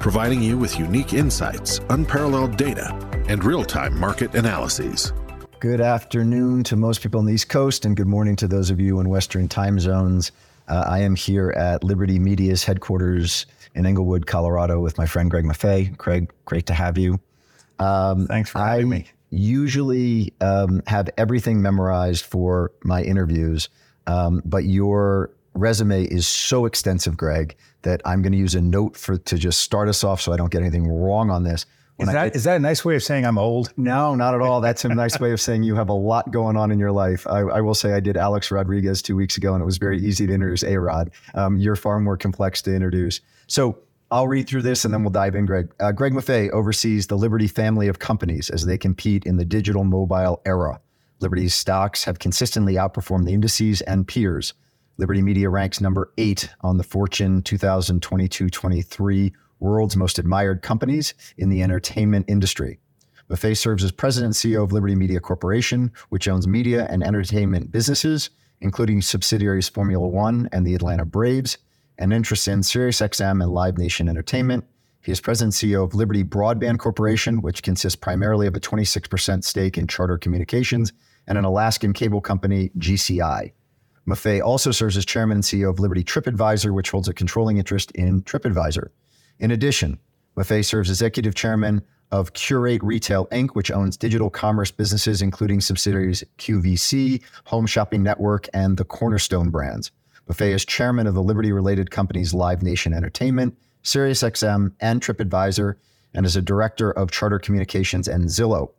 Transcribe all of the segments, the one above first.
providing you with unique insights, unparalleled data, and real time market analyses. Good afternoon to most people on the East Coast, and good morning to those of you in Western time zones. Uh, I am here at Liberty Media's headquarters in Englewood, Colorado, with my friend Greg Maffei. Greg, great to have you. Um, Thanks for having I me. Usually um, have everything memorized for my interviews, um, but your resume is so extensive, Greg, that I'm going to use a note for to just start us off, so I don't get anything wrong on this. Is that, is that a nice way of saying I'm old? No, not at all. That's a nice way of saying you have a lot going on in your life. I, I will say I did Alex Rodriguez two weeks ago, and it was very easy to introduce A Rod. Um, you're far more complex to introduce. So I'll read through this and then we'll dive in, Greg. Uh, Greg Maffei oversees the Liberty family of companies as they compete in the digital mobile era. Liberty's stocks have consistently outperformed the indices and peers. Liberty Media ranks number eight on the Fortune 2022 23 World's Most Admired Companies in the Entertainment Industry. Maffei serves as president and CEO of Liberty Media Corporation, which owns media and entertainment businesses, including subsidiaries Formula One and the Atlanta Braves, and interests in SiriusXM and Live Nation Entertainment. He is president and CEO of Liberty Broadband Corporation, which consists primarily of a 26% stake in Charter Communications and an Alaskan cable company, GCI. Maffei also serves as chairman and CEO of Liberty TripAdvisor, which holds a controlling interest in TripAdvisor. In addition, Maffei serves as executive chairman of Qurate Retail Inc., which owns digital commerce businesses, including subsidiaries QVC, Home Shopping Network, and the Cornerstone brands. Maffei is chairman of the Liberty related companies Live Nation Entertainment, SiriusXM, and TripAdvisor, and is a director of Charter Communications and Zillow.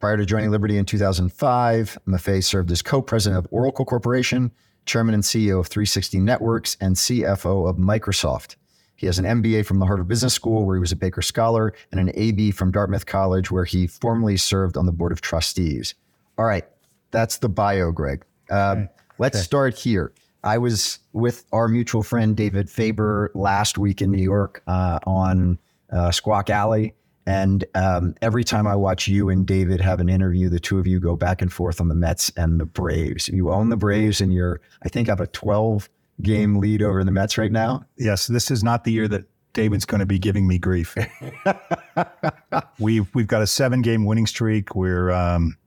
Prior to joining Liberty in 2005, Maffei served as co president of Oracle Corporation, chairman and CEO of 360 Networks, and CFO of Microsoft. He has an MBA from the Harvard Business School, where he was a Baker Scholar, and an AB from Dartmouth College, where he formerly served on the board of trustees. All right, that's the bio, Greg. Uh, okay. Let's okay. start here. I was with our mutual friend David Faber last week in New York uh, on uh, Squawk Alley. And um, every time I watch you and David have an interview, the two of you go back and forth on the Mets and the Braves. You own the Braves, and you're, I think, have a 12 game lead over the Mets right now. Yes, this is not the year that David's going to be giving me grief. we've we've got a seven game winning streak. We're um,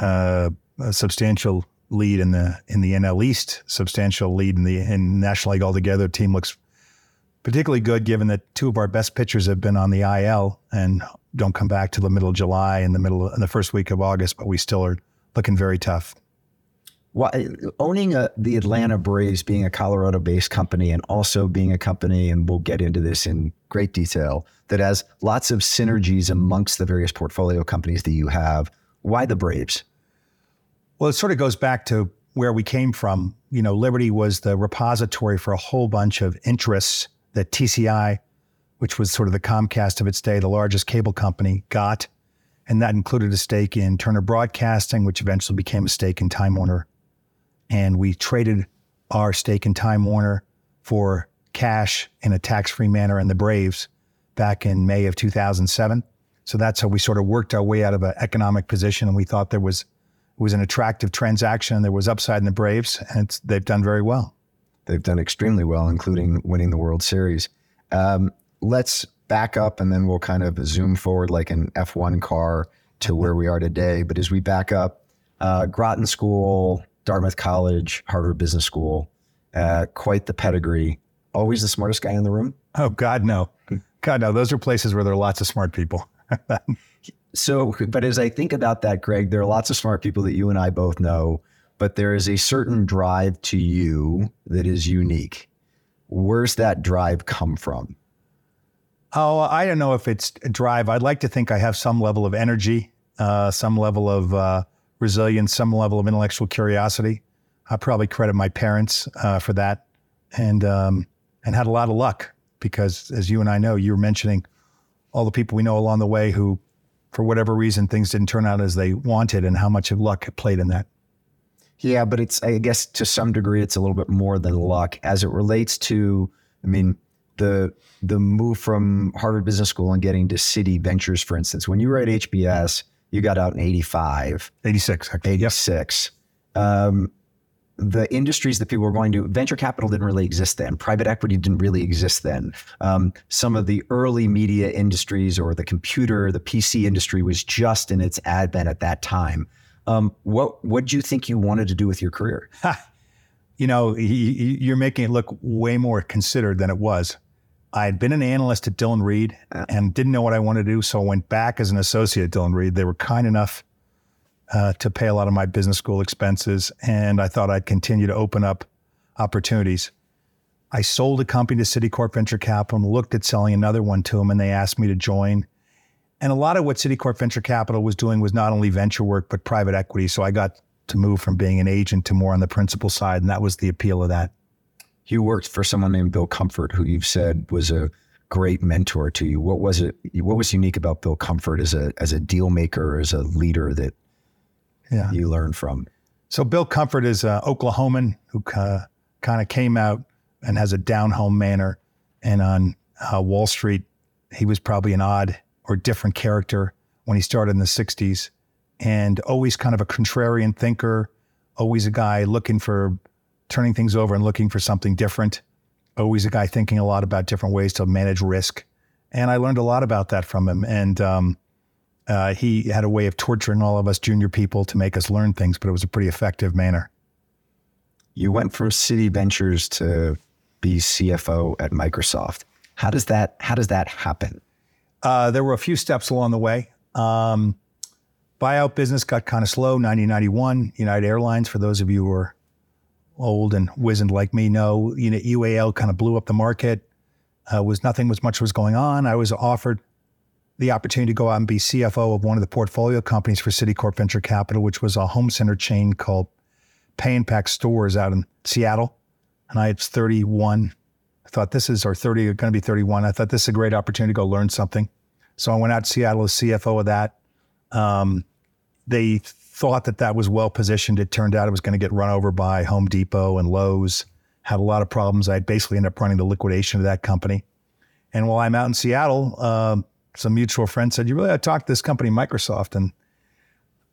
uh, a substantial lead in the in the NL East, substantial lead in the in National League altogether. Team looks particularly good given that two of our best pitchers have been on the IL and don't come back to the middle of July and the middle in the first week of August, but we still are looking very tough. Well, owning a, the Atlanta Braves, being a Colorado-based company, and also being a company, and we'll get into this in great detail, that has lots of synergies amongst the various portfolio companies that you have. Why the Braves? Well, it sort of goes back to where we came from. You know, Liberty was the repository for a whole bunch of interests that TCI, which was sort of the Comcast of its day, the largest cable company, got. And that included a stake in Turner Broadcasting, which eventually became a stake in Time Warner. And we traded our stake in Time Warner for cash in a tax free manner in the Braves back in May of 2007. So that's how we sort of worked our way out of an economic position. And we thought there was, was an attractive transaction. There was upside in the Braves, and they've done very well. They've done extremely well, including winning the World Series. Um, let's back up and then we'll kind of zoom forward like an F1 car to where we are today. But as we back up, uh, Groton School, Dartmouth College, Harvard Business School, uh, quite the pedigree. Always the smartest guy in the room? Oh, God, no. God, no. Those are places where there are lots of smart people. so, but as I think about that, Greg, there are lots of smart people that you and I both know but there is a certain drive to you that is unique. Where's that drive come from? Oh, I don't know if it's a drive. I'd like to think I have some level of energy, uh, some level of uh, resilience, some level of intellectual curiosity. I probably credit my parents uh, for that, and um, and had a lot of luck because, as you and I know, you were mentioning all the people we know along the way who, for whatever reason, things didn't turn out as they wanted, and how much of luck played in that. Yeah, but it's I guess to some degree it's a little bit more than luck as it relates to. I mean, the the move from Harvard Business School and getting to Citi Ventures, for instance. When you were at HBS, you got out in 85. 86, actually. 86. Yep. Um, the industries that people were going to, venture capital didn't really exist then. Private equity didn't really exist then. Um, some of the early media industries or the computer, the PC industry was just in its advent at that time. Um, what what did you think you wanted to do with your career? you know, you're making it look way more considered than it was. I had been an analyst at Dillon Read and didn't know what I wanted to do, so I went back as an associate at Dillon Read. They were kind enough uh, to pay a lot of my business school expenses, and I thought I'd continue to open up opportunities. I sold a company to Citicorp Venture Capital and looked at selling another one to them, and they asked me to join. And a lot of what Citicorp Venture Capital was doing was not only venture work, but private equity. So I got to move from being an agent to more on the principal side, and that was the appeal of that. You worked for someone named Bill Comfort, who you've said was a great mentor to you. What was it? What was unique about Bill Comfort as a as a deal maker, as a leader that yeah. you learned from? So Bill Comfort is an Oklahoman who uh, kind of came out and has a down home manner, and on uh, Wall Street, he was probably an odd or different character when he started in the '60s, and always kind of a contrarian thinker, always a guy looking for turning things over and looking for something different. Always a guy thinking a lot about different ways to manage risk. And I learned a lot about that from him. And um, uh, he had a way of torturing all of us junior people to make us learn things, but it was a pretty effective manner. You went from Citi Ventures to be CFO at Microsoft. How does that How does that happen? Uh, there were a few steps along the way. Um, buyout business got kind of slow. 1991, United Airlines. For those of you who are old and wizened like me know, you know, UAL kind of blew up the market. Uh, was nothing was much was going on. I was offered the opportunity to go out and be CFO of one of the portfolio companies for Citicorp Venture Capital, which was a home center chain called Pay 'n Pak Stores out in Seattle. And I was 31. I thought this is, or 30, going to be 31. I thought this is a great opportunity to go learn something. So I went out to Seattle as CFO of that. Um, they thought that that was well positioned. It turned out it was going to get run over by Home Depot and Lowe's. Had a lot of problems. I basically ended up running the liquidation of that company. And while I'm out in Seattle, uh, some mutual friend said, "You really ought to talk to this company, Microsoft." And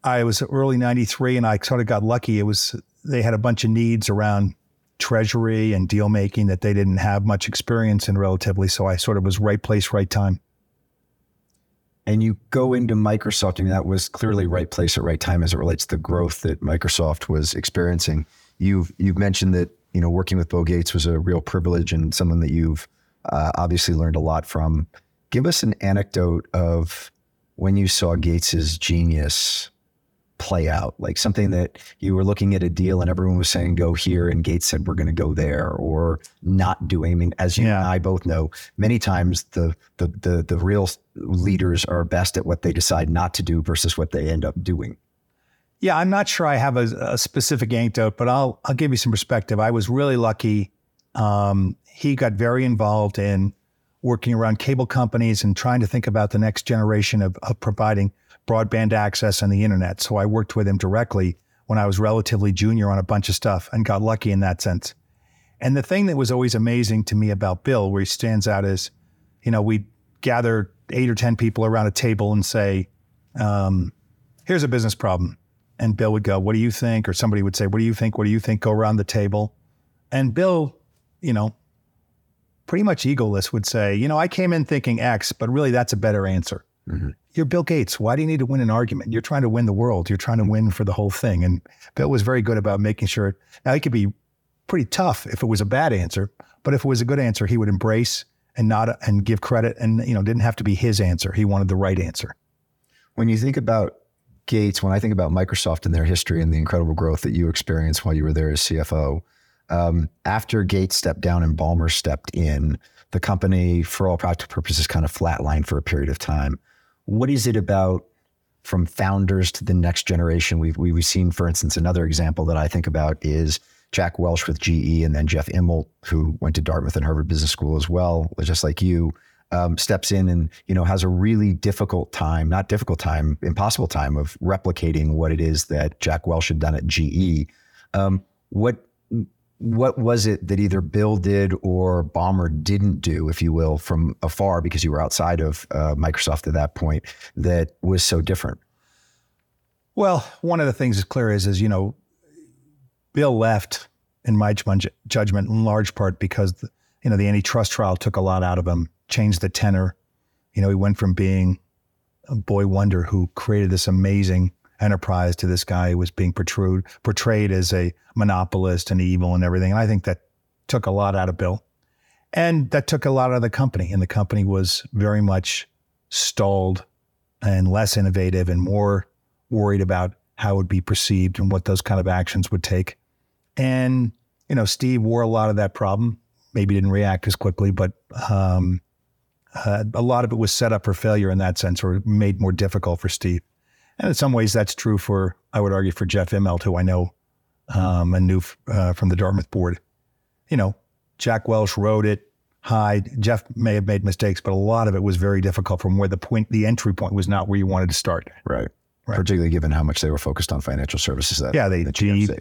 I was early '93, and I sort of got lucky. It was they had a bunch of needs around treasury and deal making that they didn't have much experience in relatively. So I sort of was right place, right time and you go into Microsoft, I mean, that was clearly right place at right time as it relates to the growth that Microsoft was experiencing. You've you've mentioned that you know working with Bill Gates was a real privilege and someone that you've uh, obviously learned a lot from. Give us an anecdote of when you saw Gates's genius play out? Like something that you were looking at a deal and everyone was saying go here, and Gates said we're going to go there, or not doing. I mean, as you yeah. and I both know, many times the, the the the real leaders are best at what they decide not to do versus what they end up doing. Yeah, I'm not sure I have a, a specific anecdote, but I'll I'll give you some perspective. I was really lucky. Um, he got very involved in working around cable companies and trying to think about the next generation of, of providing broadband access and the internet. So I worked with him directly when I was relatively junior on a bunch of stuff and got lucky in that sense. And the thing that was always amazing to me about Bill, where he stands out, is, you know, we gather eight or 10 people around a table and say, um, here's a business problem. And Bill would go, what do you think? Or somebody would say, what do you think? What do you think? Go around the table. And Bill, you know, pretty much egoless would say, you know, I came in thinking X, but really that's a better answer. Mm-hmm you're Bill Gates. Why do you need to win an argument? You're trying to win the world. You're trying to win for the whole thing. And Bill was very good about making sure. Now, he could be pretty tough if it was a bad answer, but if it was a good answer, he would embrace and not and give credit. And you know, didn't have to be his answer. He wanted the right answer. When you think about Gates, when I think about Microsoft and their history and the incredible growth that you experienced while you were there as CFO, um, after Gates stepped down and Ballmer stepped in, the company, for all practical purposes, kind of flatlined for a period of time what is it about from founders to the next generation? We've, we've seen, for instance, another example that I think about is Jack Welch with GE and then Jeff Immelt, who went to Dartmouth and Harvard Business School as well, just like you. um, steps in and you know has a really difficult time, not difficult time, impossible time of replicating what it is that Jack Welch had done at GE. Um, what what was it that either Bill did or Ballmer didn't do, if you will, from afar because you were outside of uh, Microsoft at that point that was so different? Well, one of the things that's clear is, is you know, Bill left, in my judgment, in large part because the, you know the antitrust trial took a lot out of him, changed the tenor. You know, he went from being a boy wonder who created this amazing enterprise to this guy who was being portrayed portrayed as a monopolist and evil and everything. And I think that took a lot out of Bill, and that took a lot out of the company. And the company was very much stalled and less innovative and more worried about how it would be perceived and what those kind of actions would take. And, you know, Steve wore a lot of that problem, maybe didn't react as quickly, but um, uh, a lot of it was set up for failure in that sense or made more difficult for Steve. And in some ways, that's true for, I would argue, for Jeff Immelt, who I know um, and knew uh, from the Dartmouth board. You know, Jack Welch wrote it. Hyde, Jeff may have made mistakes, but a lot of it was very difficult from where the point, the entry point was not where you wanted to start. Right. Right. particularly given how much they were focused on financial services. That, yeah, they,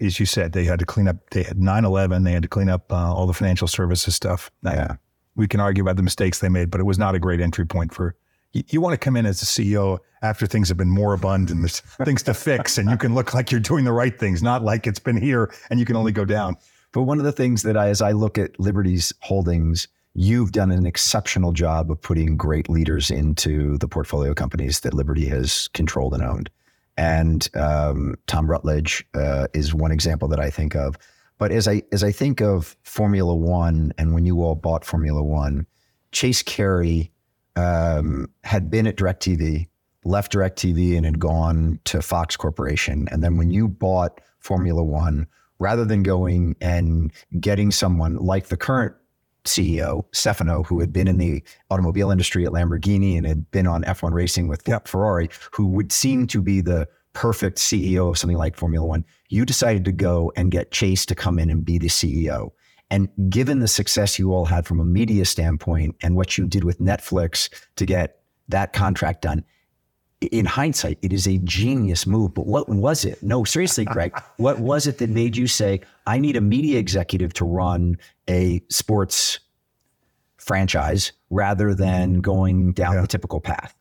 as you said, they had to clean up, they had 9 11, they had to clean up uh, all the financial services stuff. yeah. We can argue about the mistakes they made, but it was not a great entry point for. You, you want to come in as a CEO after things have been moribund and there's things to fix, and you can look like you're doing the right things, not like it's been here and you can only go down. But one of the things that I, as I look at Liberty's holdings, you've done an exceptional job of putting great leaders into the portfolio companies that Liberty has controlled and owned. And um, Tom Rutledge uh, is one example that I think of. But as I as I think of Formula One, and when you all bought Formula One, Chase Carey um, had been at DirecTV, left DirecTV, and had gone to Fox Corporation. And then when you bought Formula One, rather than going and getting someone like the current CEO, Stefano, who had been in the automobile industry at Lamborghini and had been on F1 racing with yep. Ferrari, who would seem to be the perfect CEO of something like Formula One, you decided to go and get Chase to come in and be the CEO. And given the success you all had from a media standpoint and what you did with Netflix to get that contract done, in hindsight, it is a genius move. But what was it? No, seriously, Greg, what was it that made you say, I need a media executive to run a sports franchise rather than going down yeah. the typical path?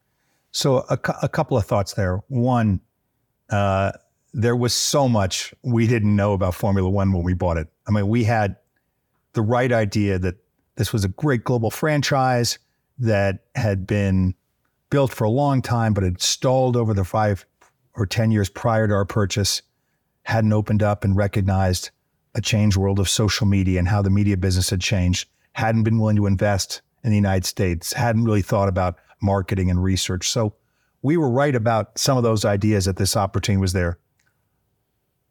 So, a, a, couple of thoughts there. One, uh, there was so much we didn't know about Formula One when we bought it. I mean, we had the right idea that this was a great global franchise that had been built for a long time, but had stalled over the five or 10 years prior to our purchase, hadn't opened up and recognized a changed world of social media and how the media business had changed, hadn't been willing to invest in the United States, hadn't really thought about marketing and research. So we were right about some of those ideas that this opportunity was there.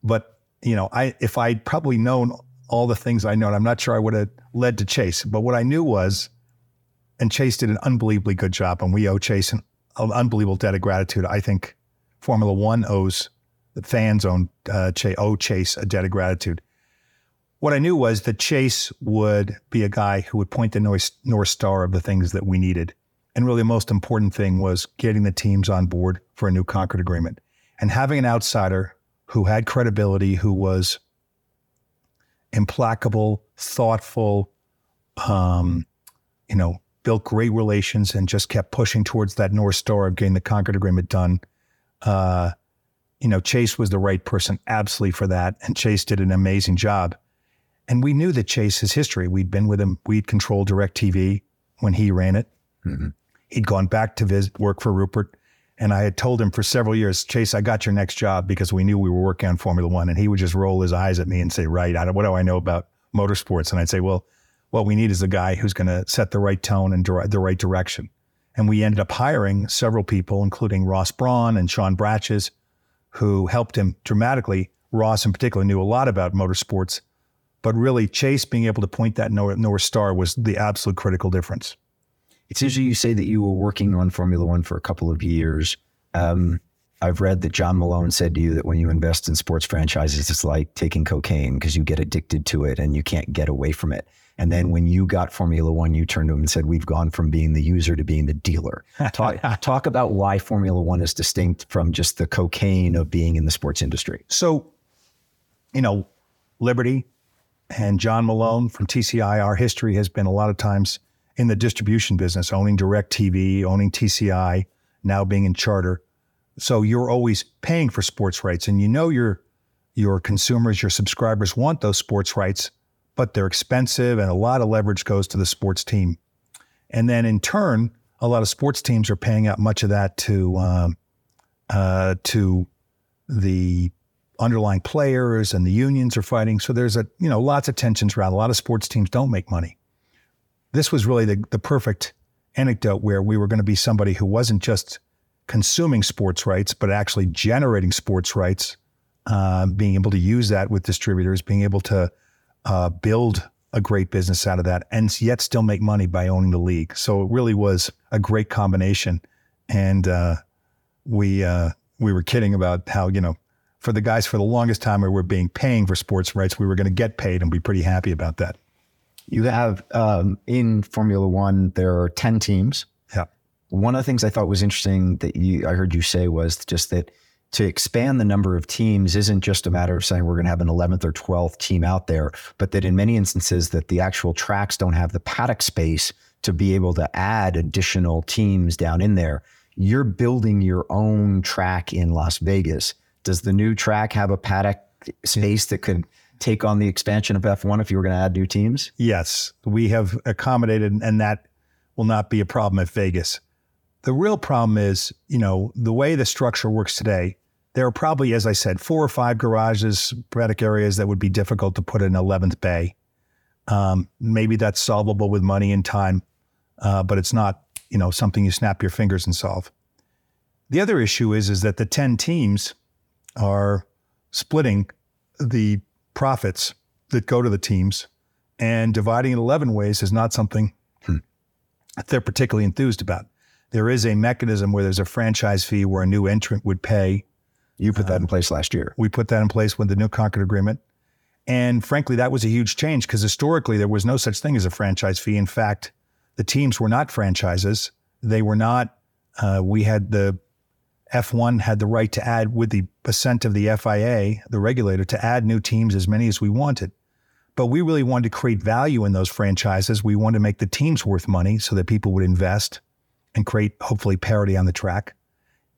But, you know, I if I'd probably known all the things I know, And I'm not sure I would have led to Chase. But what I knew was and Chase did an unbelievably good job, and we owe Chase an, unbelievable debt of gratitude. I think Formula One owes the fans own uh, owe Chase a debt of gratitude. What I knew was that Chase would be a guy who would point the north, north star of the things that we needed. And really, the most important thing was getting the teams on board for a new Concord agreement and having an outsider who had credibility, who was implacable, thoughtful, um, you know, built great relations and just kept pushing towards that North Star of getting the Concord Agreement done. Uh, you know, Chase was the right person absolutely for that. And Chase did an amazing job. And we knew that Chase's history. We'd been with him, we'd controlled DirecTV when he ran it. Mm-hmm. He'd gone back to visit, work for Rupert. And I had told him for several years, Chase, I got your next job because we knew we were working on Formula One. And he would just roll his eyes at me and say, Right, what do I know about motorsports? And I'd say, Well, what we need is a guy who's going to set the right tone and the right direction. And we ended up hiring several people, including Ross Brawn and Sean Bratches, who helped him dramatically. Ross, in particular, knew a lot about motorsports, but really Chase being able to point that North Star was the absolute critical difference. It's interesting you say that you were working on Formula One for a couple of years. Um, I've read that John Malone said to you that when you invest in sports franchises, it's like taking cocaine because you get addicted to it and you can't get away from it. And then when you got Formula One, you turned to him and said, We've gone from being the user to being the dealer. Talk, talk about why Formula One is distinct from just the cocaine of being in the sports industry. So, you know, Liberty and John Malone from TCI, our history has been a lot of times in the distribution business, owning DirecTV, owning TCI, now being in charter. So you're always paying for sports rights, and you know your your consumers, your subscribers want those sports rights, but they're expensive, and a lot of leverage goes to the sports team. And then in turn, a lot of sports teams are paying out much of that to um, uh, to the underlying players, and the unions are fighting. So there's a you know lots of tensions around. A lot of sports teams don't make money. This was really the the perfect anecdote where we were going to be somebody who wasn't just consuming sports rights, but actually generating sports rights, uh, being able to use that with distributors, being able to uh, build a great business out of that, and yet still make money by owning the league. So it really was a great combination. And uh, we uh, we were kidding about how you know for the guys for the longest time we were being paying for sports rights, we were going to get paid and be pretty happy about that. You have um, in Formula One, there are 10 teams. Yeah. One of the things I thought was interesting that you, I heard you say was just that to expand the number of teams isn't just a matter of saying we're going to have an 11th or 12th team out there, but that in many instances that the actual tracks don't have the paddock space to be able to add additional teams down in there. You're building your own track in Las Vegas. Does the new track have a paddock space that could take on the expansion of F1 if you were going to add new teams? Yes, we have accommodated, and that will not be a problem at Vegas. The real problem is, you know, the way the structure works today, there are probably, as I said, four or five garages, paddock areas that would be difficult to put an 11th bay. Um, maybe that's solvable with money and time, uh, but it's not, you know, something you snap your fingers and solve. The other issue is, is that the 10 teams are splitting the profits that go to the teams, and dividing it 11 ways is not something hmm. they're particularly enthused about. There is a mechanism where there's a franchise fee where a new entrant would pay. You put that in place last year. We put that in place with the new Concord agreement. And frankly, that was a huge change because historically there was no such thing as a franchise fee. In fact, the teams were not franchises. They were not, uh, we had the F1 had the right to add, with the assent of the FIA, the regulator, to add new teams as many as we wanted. But we really wanted to create value in those franchises. We wanted to make the teams worth money so that people would invest and create, hopefully, parity on the track.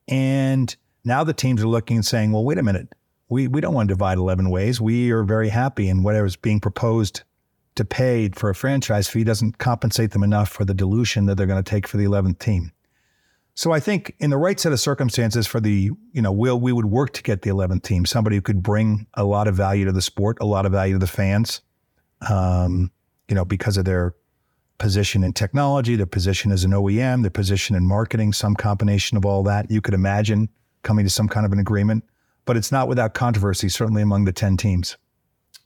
And now the teams are looking and saying, well, wait a minute. We, we don't want to divide 11 ways. We are very happy, and whatever is being proposed to pay for a franchise fee doesn't compensate them enough for the dilution that they're going to take for the 11th team. So I think in the right set of circumstances for the, you know, will we would work to get the 11th team, somebody who could bring a lot of value to the sport, a lot of value to the fans, um, you know, because of their position in technology, their position as an OEM, their position in marketing, some combination of all that. You could imagine coming to some kind of an agreement, but it's not without controversy, certainly among the 10 teams.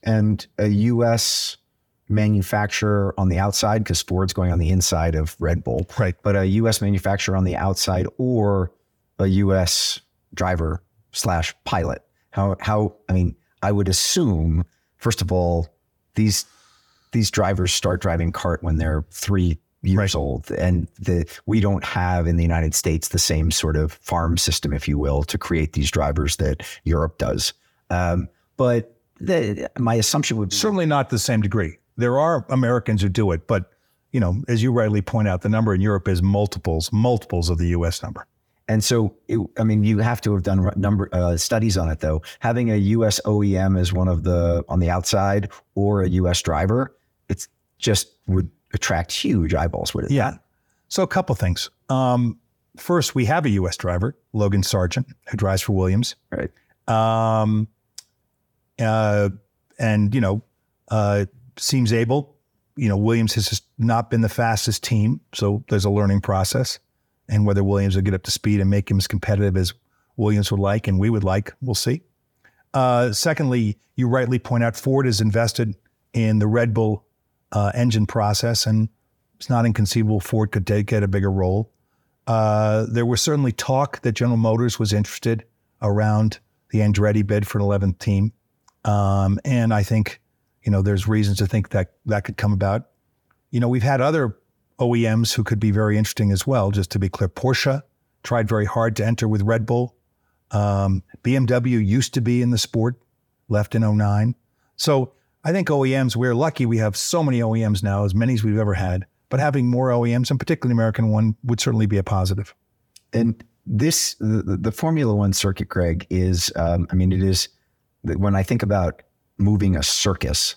And a U.S manufacturer on the outside because Ford's going on the inside of Red Bull. Right. But a US manufacturer on the outside or a US driver slash pilot. How how I mean, I would assume, first of all, these these drivers start driving kart when they're three years right. old. And the we don't have in the United States the same sort of farm system, if you will, to create these drivers that Europe does. Um, but the, my assumption would be certainly not the same degree. There are Americans who do it, but you know, as you rightly point out, the number in Europe is multiples, multiples of the U.S. number. And so, it, I mean, you have to have done number uh, studies on it, though. Having a U.S. OEM as one of the on the outside or a U.S. driver, it's just would attract huge eyeballs, would it? Yeah. So a couple things. Um, first, we have a U.S. driver, Logan Sargeant, who drives for Williams. Right. Um, uh, and you know, uh, seems able. You know, Williams has not been the fastest team, so there's a learning process. And whether Williams will get up to speed and make him as competitive as Williams would like and we would like, we'll see. Uh, secondly, you rightly point out Ford is invested in the Red Bull uh, engine process, and it's not inconceivable Ford could take, get a bigger role. Uh, there was certainly talk that General Motors was interested around the Andretti bid for an 11th team. Um, and I think you know, there's reasons to think that that could come about. You know, we've had other OEMs who could be very interesting as well. Just to be clear, Porsche tried very hard to enter with Red Bull. Um, BMW used to be in the sport, left in 09. So I think OEMs, we're lucky we have so many OEMs now, as many as we've ever had. But having more OEMs, and particularly American one, would certainly be a positive. And this, the, the Formula One circuit, Greg, is, um, I mean, it is, when I think about moving a circus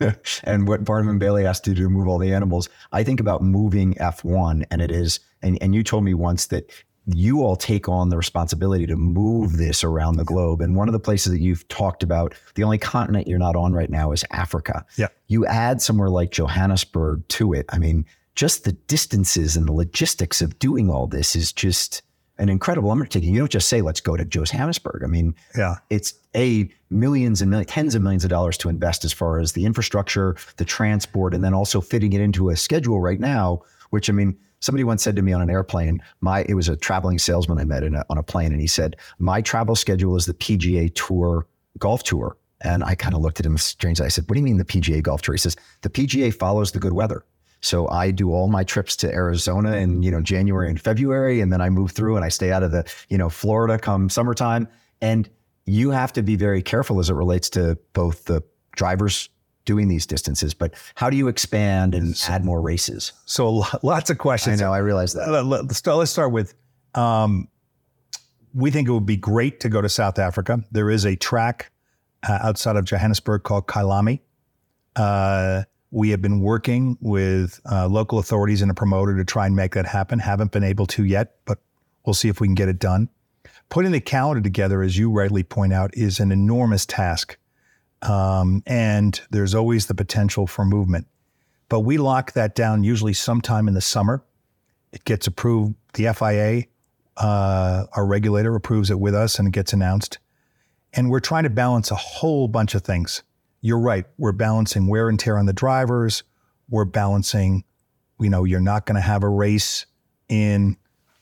and what Barnum and Bailey has to do to move all the animals, I think about moving F1. And it is, and, and you told me once that you all take on the responsibility to move this around the globe. And one of the places that you've talked about, the only continent you're not on right now is Africa. Yeah. You add somewhere like Johannesburg to it. I mean, just the distances and the logistics of doing all this is just an incredible undertaking. You don't just say, let's go to Johannesburg. I mean, yeah, it's a millions and millions, tens of millions of dollars to invest as far as the infrastructure, the transport, and then also fitting it into a schedule right now, which I mean, somebody once said to me on an airplane, my, it was a traveling salesman I met a, on a plane. And he said, my travel schedule is the PGA tour golf tour. And I kind of looked at him strangely. I said, what do you mean the PGA golf tour? He says, the PGA follows the good weather. So I do all my trips to Arizona in, you know, January and February. And then I move through and I stay out of the, you know, Florida come summertime. And you have to be very careful as it relates to both the drivers doing these distances, but how do you expand and add more races? So lots of questions. I know, I realize that. Let's start, let's start with, um, we think it would be great to go to South Africa. There is a track uh, outside of Johannesburg called Kyalami. Uh, we have been working with uh, local authorities and a promoter to try and make that happen. Haven't been able to yet, but we'll see if we can get it done. Putting the calendar together, as you rightly point out, is an enormous task. Um, and there's always the potential for movement. But we lock that down usually sometime in the summer. It gets approved. The FIA, uh, our regulator, approves it with us and it gets announced. And we're trying to balance a whole bunch of things you're right. We're balancing wear and tear on the drivers. We're balancing, you know, you're not going to have a race in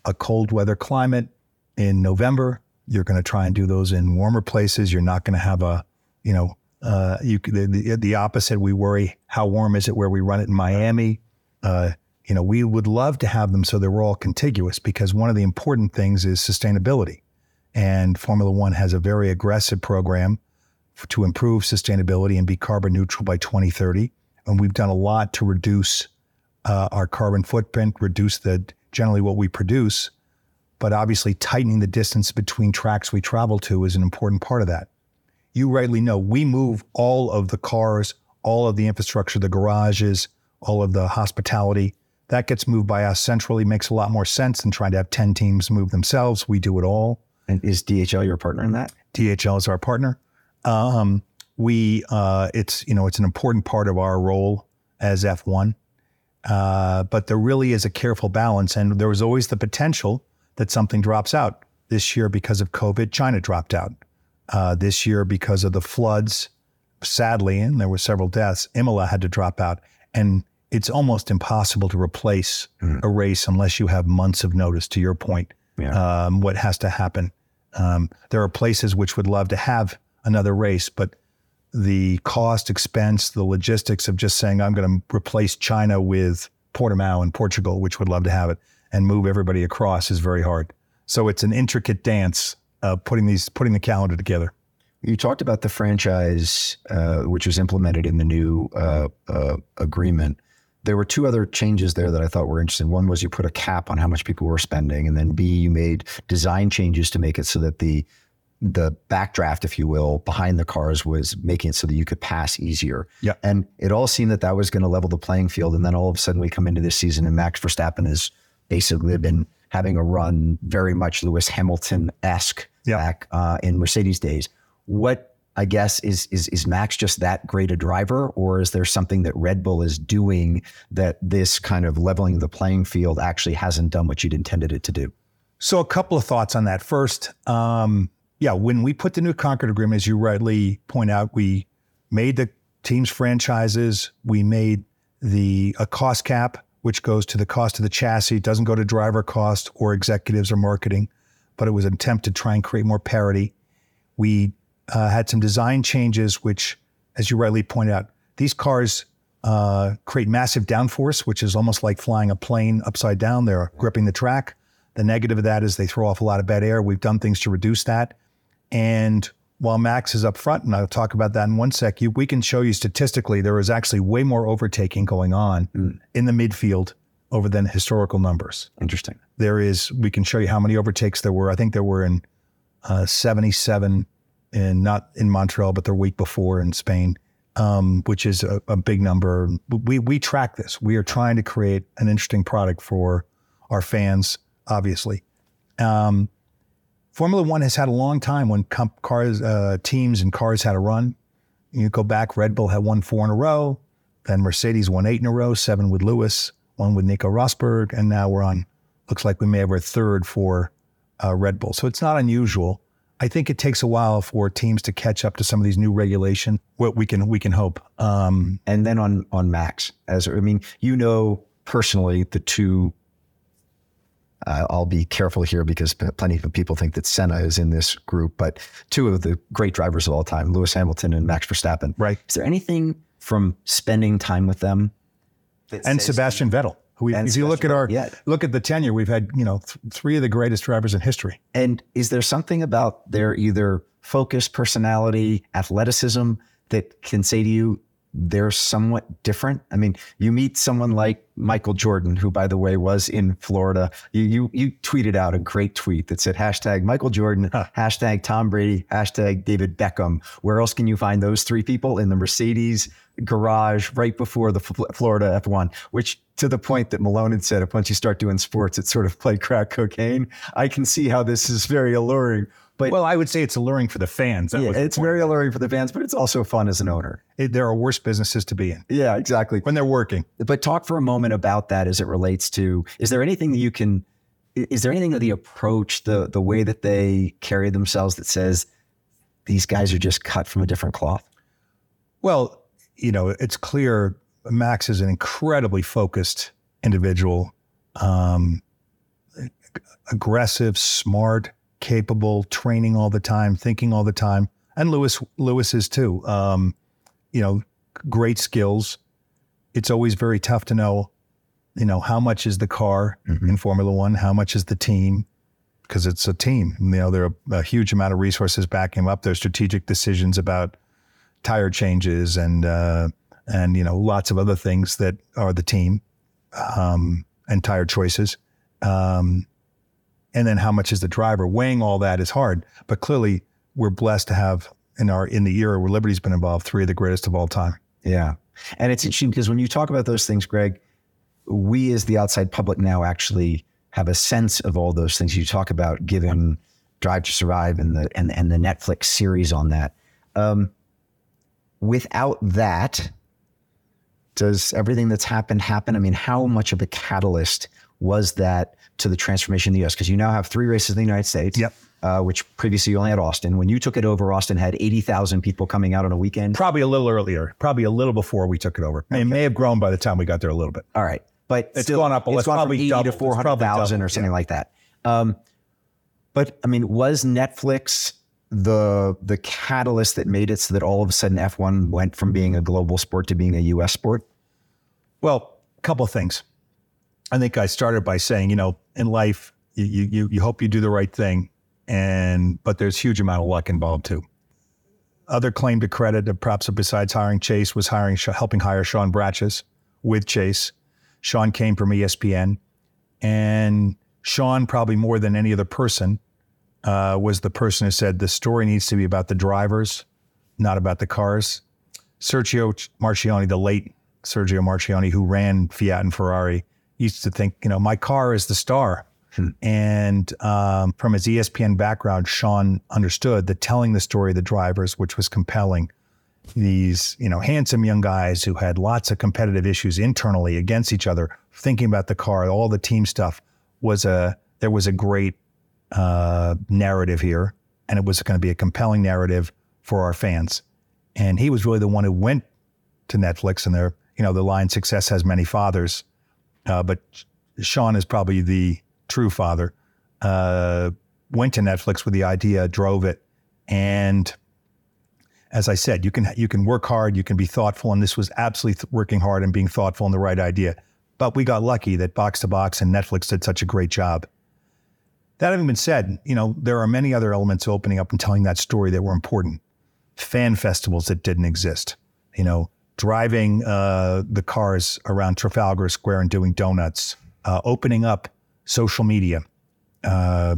a cold weather climate in November. You're going to try and do those in warmer places. You're not going to have a, you know, uh, you the, the, the opposite. We worry how warm is it where we run it in Miami. Uh, you know, we would love to have them so they're all contiguous because one of the important things is sustainability, and Formula One has a very aggressive program to improve sustainability and be carbon neutral by 2030. And we've done a lot to reduce uh, our carbon footprint, reduce the generally what we produce. But obviously, tightening the distance between tracks we travel to is an important part of that. You rightly know we move all of the cars, all of the infrastructure, the garages, all of the hospitality. That gets moved by us centrally, makes a lot more sense than trying to have 10 teams move themselves. We do it all. And is DHL your partner in that? DHL is our partner. Um, we uh, it's you know it's an important part of our role as F1, uh, but there really is a careful balance, and there was always the potential that something drops out. This year, because of COVID, China dropped out. Uh, this year, because of the floods, sadly, and there were several deaths, Imola had to drop out, and it's almost impossible to replace mm. a race unless you have months of notice. To your point, yeah. um, what has to happen? Um, there are places which would love to have another race. But the cost, expense, the logistics of just saying, I'm going to replace China with Portimao in Portugal, which would love to have it, and move everybody across is very hard. So it's an intricate dance uh, putting these putting the calendar together. You talked about the franchise, uh, which was implemented in the new uh, uh, agreement. There were two other changes there that I thought were interesting. One was you put a cap on how much people were spending, and then B, you made design changes to make it so that the the backdraft, if you will, behind the cars was making it so that you could pass easier. Yeah. And it all seemed that that was going to level the playing field. And then all of a sudden we come into this season and Max Verstappen has basically been having a run very much Lewis Hamilton esque yeah. back uh, in Mercedes days. What I guess is is is Max just that great a driver, or is there something that Red Bull is doing that this kind of leveling the playing field actually hasn't done what you'd intended it to do? So a couple of thoughts on that. First, um, yeah, when we put the new Concord agreement, as you rightly point out, we made the team's franchises. We made the a cost cap, which goes to the cost of the chassis. It doesn't go to driver cost or executives or marketing, but it was an attempt to try and create more parity. We uh, had some design changes, which, as you rightly pointed out, these cars uh, create massive downforce, which is almost like flying a plane upside down. They're gripping the track. The negative of that is they throw off a lot of bad air. We've done things to reduce that. And while Max is up front, and I'll talk about that in one sec, you, we can show you statistically there is actually way more overtaking going on mm. in the midfield over than historical numbers. Interesting. There is, we can show you how many overtakes there were. I think there were in uh, 77 in not in Montreal, but the week before in Spain, um, which is a, a, big number. We we track this. We are trying to create an interesting product for our fans, obviously. Um, Formula One has had a long time when comp- cars, uh, teams, and cars had a run. You go back, Red Bull had won four in a row, then Mercedes won eight in a row, seven with Lewis, one with Nico Rosberg, and now we're on. Looks like we may have our third for uh, Red Bull. So it's not unusual. I think it takes a while for teams to catch up to some of these new regulation. What we can we can hope. Um, and then on on Max, as I mean, you know personally the two. Uh, I'll be careful here because plenty of people think that Senna is in this group, but two of the great drivers of all time, Lewis Hamilton and Max Verstappen. Right. Is there anything from spending time with them? and Sebastian Vettel. We, if you look at our yeah. look at the tenure, we've had you know th- three of the greatest drivers in history. And is there something about their either focus, personality, athleticism that can say to you they're somewhat different? I mean, you meet someone like Michael Jordan, who by the way was in Florida. You you, you tweeted out a great tweet that said hashtag Michael Jordan, huh. hashtag Tom Brady, hashtag David Beckham. Where else can you find those three people in the Mercedes? garage right before the Florida F1, which to the point that Malone had said, if once you start doing sports, it's sort of like crack cocaine. I can see how this is very alluring. But well, I would say it's alluring for the fans. That yeah, it's very alluring for the fans, but it's also fun as an owner. It, there are worse businesses to be in. Yeah, exactly. When they're working. But talk for a moment about that as it relates to is there anything that you can is there anything of the approach, the the way that they carry themselves that says these guys are just cut from a different cloth? Well, you know, it's clear Max is an incredibly focused individual, um, aggressive, smart, capable, training all the time, thinking all the time, and Lewis Lewis is too. Um, you know, great skills. It's always very tough to know, you know, how much is the car mm-hmm. in Formula One, how much is the team, because it's a team. You know, there are a huge amount of resources backing up. There's strategic decisions about tire changes and uh, and you know lots of other things that are the team um, and tire choices. Um, and then how much is the driver? Weighing all that is hard, but clearly we're blessed to have in our in the era where Liberty's been involved three of the greatest of all time. Yeah, and it's interesting because when you talk about those things, Greg, we as the outside public now actually have a sense of all those things you talk about, given Drive to Survive and the and and the Netflix series on that. Um, without that, does everything that's happened happen? I mean, how much of a catalyst was that to the transformation in the US? Because you now have three races in the United States. Yep. Uh, which previously you only had Austin. When you took it over, Austin had 80,000 people coming out on a weekend. Probably a little earlier, probably a little before we took it over. Okay. It may have grown by the time we got there a little bit. All right. But it's still, gone up. It's gone from 80 doubled. to 400,000 or something yeah. like that. Um, but I mean, was Netflix the the catalyst that made it so that all of a sudden F1 went from being a global sport to being a US sport? Well, a couple of things. I think I started by saying, you know, in life, you you you hope you do the right thing, and but there's huge amount of luck involved too. Other claim to credit, perhaps besides hiring Chase, was hiring helping hire Sean Bratches with Chase. Sean came from ESPN, and Sean probably more than any other person uh, was the person who said the story needs to be about the drivers, not about the cars. Sergio Marchionne, the late Sergio Marchionne, who ran Fiat and Ferrari, used to think, you know, my car is the star. Hmm. And um, from his ESPN background, Sean understood that telling the story of the drivers, which was compelling, these you know handsome young guys who had lots of competitive issues internally against each other, thinking about the car, all the team stuff, was a there was a great uh, narrative here, and it was going to be a compelling narrative for our fans. And he was really the one who went to Netflix, and there, you know, the line "Success has many fathers," uh, but Sean is probably the true father. Uh, went to Netflix with the idea, drove it, and as I said, you can you can work hard, you can be thoughtful, and this was absolutely th- working hard and being thoughtful and the right idea. But we got lucky that Box to Box and Netflix did such a great job. That having been said, you know there are many other elements opening up and telling that story that were important. Fan festivals that didn't exist. You know, driving uh, the cars around Trafalgar Square and doing donuts, uh, opening up social media. Uh,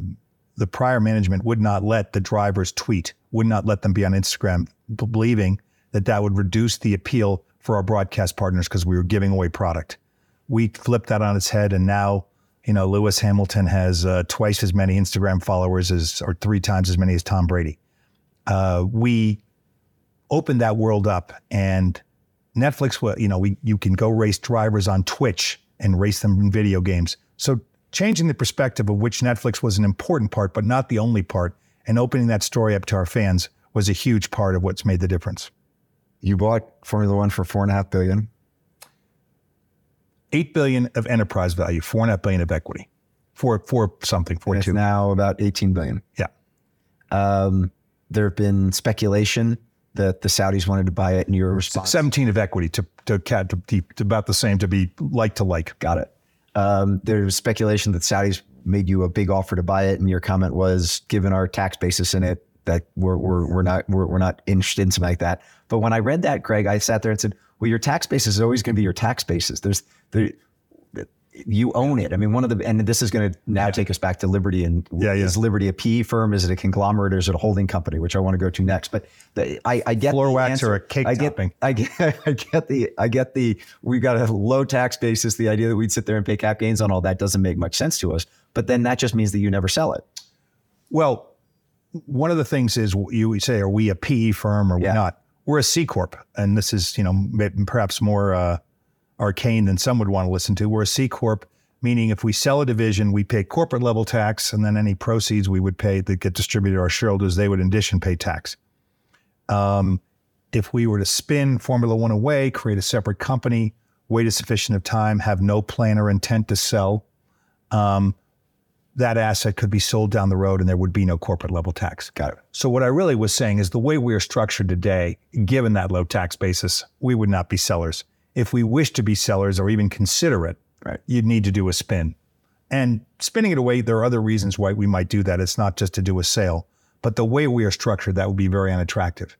the prior management would not let the drivers tweet, would not let them be on Instagram, believing that that would reduce the appeal for our broadcast partners because we were giving away product. We flipped that on its head, and now, you know, Lewis Hamilton has uh, twice as many Instagram followers as, or three times as many as Tom Brady. Uh, we opened that world up, and Netflix, well, you know, we you can go race drivers on Twitch and race them in video games. So changing the perspective of which Netflix was an important part, but not the only part, and opening that story up to our fans was a huge part of what's made the difference. You bought Formula One for four and a half billion. Eight billion of enterprise value, four and a half billion of equity, for for something, for two. now about eighteen billion. Yeah. Um, there have been speculation that the Saudis wanted to buy it, and your response. Seventeen of equity to to, to, to, to about the same to be like to like. Got it. Um, there's speculation that Saudis made you a big offer to buy it, and your comment was, given our tax basis in it, that we're we're, we're not we're, we're not interested in something like that. But when I read that, Greg, I sat there and said, well, your tax basis is always going to be your tax basis. There's there, you own it. I mean, one of the, and this is going to now take us back to Liberty. And yeah, yeah. is Liberty a PE firm? Is it a conglomerate or is it a holding company, which I want to go to next? But the, I, I get floor wax answer. or a cake I get, topping. I get, I get the, I get the, We've got a low tax basis. The idea that we'd sit there and pay cap gains on all that doesn't make much sense to us. But then that just means that you never sell it. Well, one of the things is you would say, are we a PE firm or yeah. we not? We're a C corp, and this is you know perhaps more uh, arcane than some would want to listen to. We're a C corp meaning if we sell a division, we pay corporate level tax, and then any proceeds we would pay that get distributed to our shareholders, they would in addition pay tax. Um, if we were to spin Formula One away, create a separate company, wait a sufficient of time, have no plan or intent to sell, um, that asset could be sold down the road and there would be no corporate level tax. Got it. So what I really was saying is the way we are structured today, given that low tax basis, we would not be sellers. If we wish to be sellers or even consider it, right. you'd need to do a spin. And spinning it away, there are other reasons why we might do that. It's not just to do a sale, but the way we are structured, that would be very unattractive.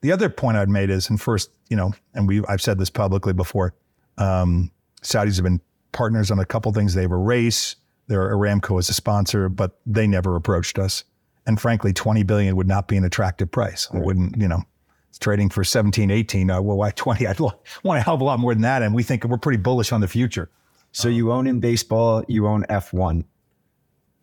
The other point I'd made is, and first, you know, and we I've said this publicly before, um, Saudis have been partners on a couple things. They have a race. Their Aramco is a sponsor, but they never approached us. And frankly, 20 billion would not be an attractive price. It wouldn't, you know, trading for 17, 18. Uh, well, why 20? I'd want a hell of a lot more than that. And we think we're pretty bullish on the future. So you own in baseball, you own F1.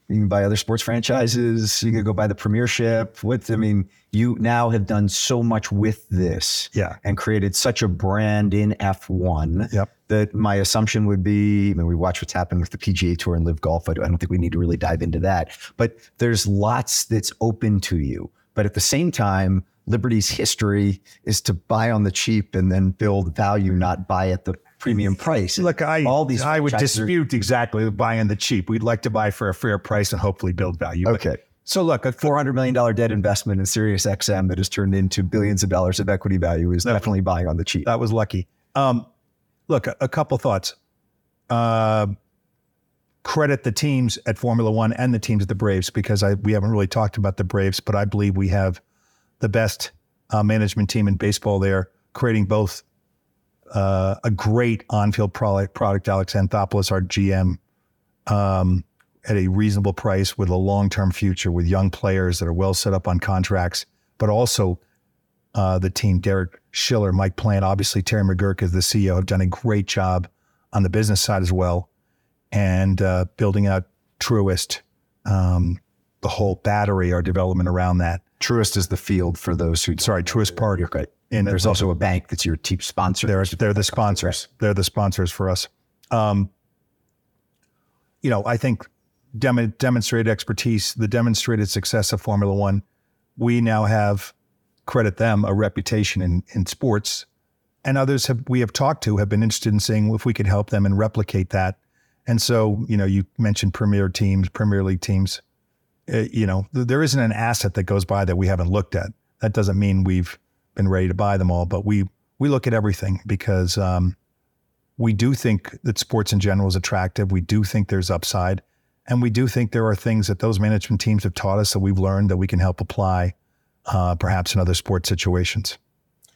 You can buy other sports franchises. You can go buy the Premiership. With I mean, you now have done so much with this, yeah, and created such a brand in F1. Yep. That my assumption would be. I mean, we watch what's happened with the PGA Tour and Live Golf. I don't think we need to really dive into that. But there's lots that's open to you. But at the same time, Liberty's history is to buy on the cheap and then build value, not buy at the premium price. Look, I all these I would dispute are, exactly buying the cheap. We'd like to buy for a fair price and hopefully build value. Okay. But, so look, a four hundred million dollar debt investment in Sirius XM that has turned into billions of dollars of equity value is definitely buying on the cheap. That was lucky. Um, look, a, a, couple thoughts. Uh, credit the teams at Formula One and the teams at the Braves because I, we haven't really talked about the Braves, but I believe we have the best uh, management team in baseball there, creating both uh, a great on-field product, product Alex Anthopoulos, our GM, um, at a reasonable price with a long-term future with young players that are well set up on contracts, but also uh, the team, Derek Schiller, Mike Plant, obviously Terry McGuirk is the CEO, have done a great job on the business side as well, and uh, building out Truist, um, the whole battery, our development around that. Truist is the field for those who. Sorry, Truist Park. Right. And there's also a bank that's your team sponsor. They're, they're the sponsors. They're the sponsors for us. Um, you know, I think dem- demonstrated expertise, the demonstrated success of Formula One, we now have credit them a reputation in in sports, and others have we have talked to have been interested in seeing if we could help them and replicate that. And so, you know, you mentioned Premier teams, Premier League teams. Uh, you know, th- there isn't an asset that goes by that we haven't looked at. That doesn't mean we've been ready to buy them all, but we we look at everything because um, we do think that sports in general is attractive. We do think there's upside, and we do think there are things that those management teams have taught us that we've learned that we can help apply, uh, perhaps in other sports situations.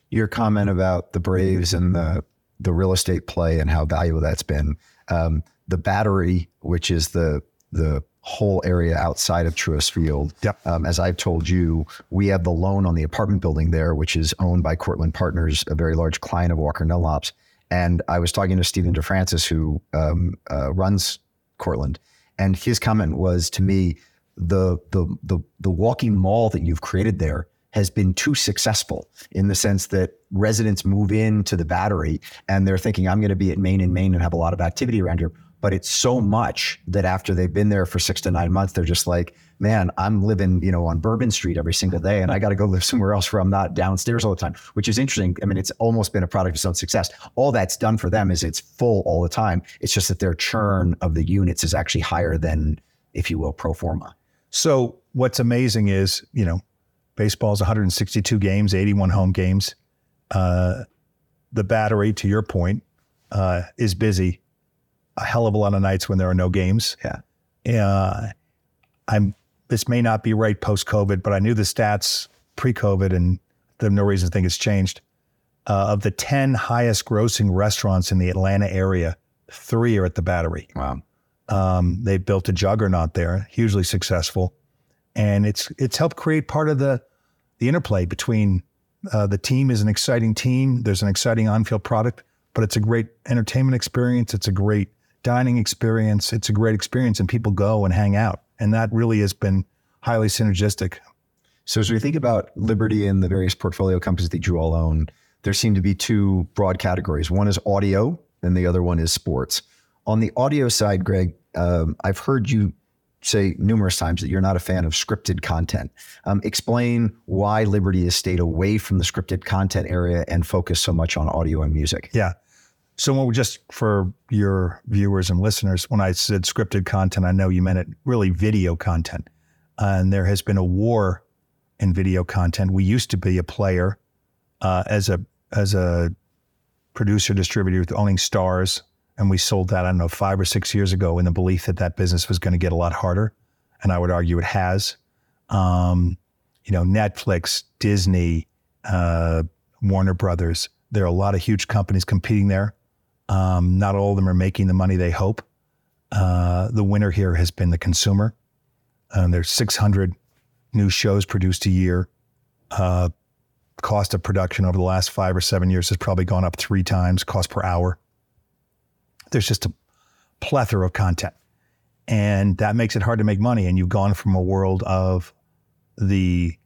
Your comment about the Braves and the the real estate play and how valuable that's been. Um, the battery, which is the the whole area outside of Truist Field. Yep. Um, as I've told you, we have the loan on the apartment building there, which is owned by Cortland Partners, a very large client of Walker Dunlop's. And I was talking to Stephen DeFrancis, who um, uh, runs Cortland, and his comment was to me, the the the the walking mall that you've created there has been too successful in the sense that residents move into the battery and they're thinking, I'm going to be at Main and Main and have a lot of activity around here. But it's so much that after they've been there for six to nine months, they're just like, man, I'm living, you know, on Bourbon Street every single day and I got to go live somewhere else where I'm not downstairs all the time, which is interesting. I mean, it's almost been a product of its own success. All that's done for them is it's full all the time. It's just that their churn of the units is actually higher than, if you will, pro forma. So what's amazing is, you know, Baseball's 162 games, 81 home games. Uh, the battery, to your point, uh, is busy a hell of a lot of nights when there are no games. Yeah. Uh, I'm. This may not be right post COVID, but I knew the stats pre COVID, and there's no reason to think it's changed. Uh, of the 10 highest grossing restaurants in the Atlanta area, three are at the Battery. Wow. Um, they built a juggernaut there, hugely successful and it's it's helped create part of the the interplay between uh, the team is an exciting team. There's an exciting on-field product, but it's a great entertainment experience. It's a great dining experience. It's a great experience, and people go and hang out, and that really has been highly synergistic. So as we think about Liberty and the various portfolio companies that you all own, there seem to be two broad categories. One is audio, and the other one is sports. On the audio side, Greg, um, I've heard you say numerous times that you're not a fan of scripted content. Um, explain why Liberty has stayed away from the scripted content area and focused so much on audio and music. Yeah. So just for your viewers and listeners, when I said scripted content, I know you meant it really video content. And there has been a war in video content. We used to be a player uh, as a as a producer distributor with owning Starz, and we sold that, I don't know, five or six years ago in the belief that that business was going to get a lot harder. And I would argue it has. Um, you know, Netflix, Disney, uh, Warner Brothers, there are a lot of huge companies competing there. Um, not all of them are making the money they hope. Uh, the winner here has been the consumer. Uh, there's 600 new shows produced a year. Uh, cost of production over the last five or seven years has probably gone up three times, cost per hour there's just a plethora of content. And that makes it hard to make money. And you've gone from a world of the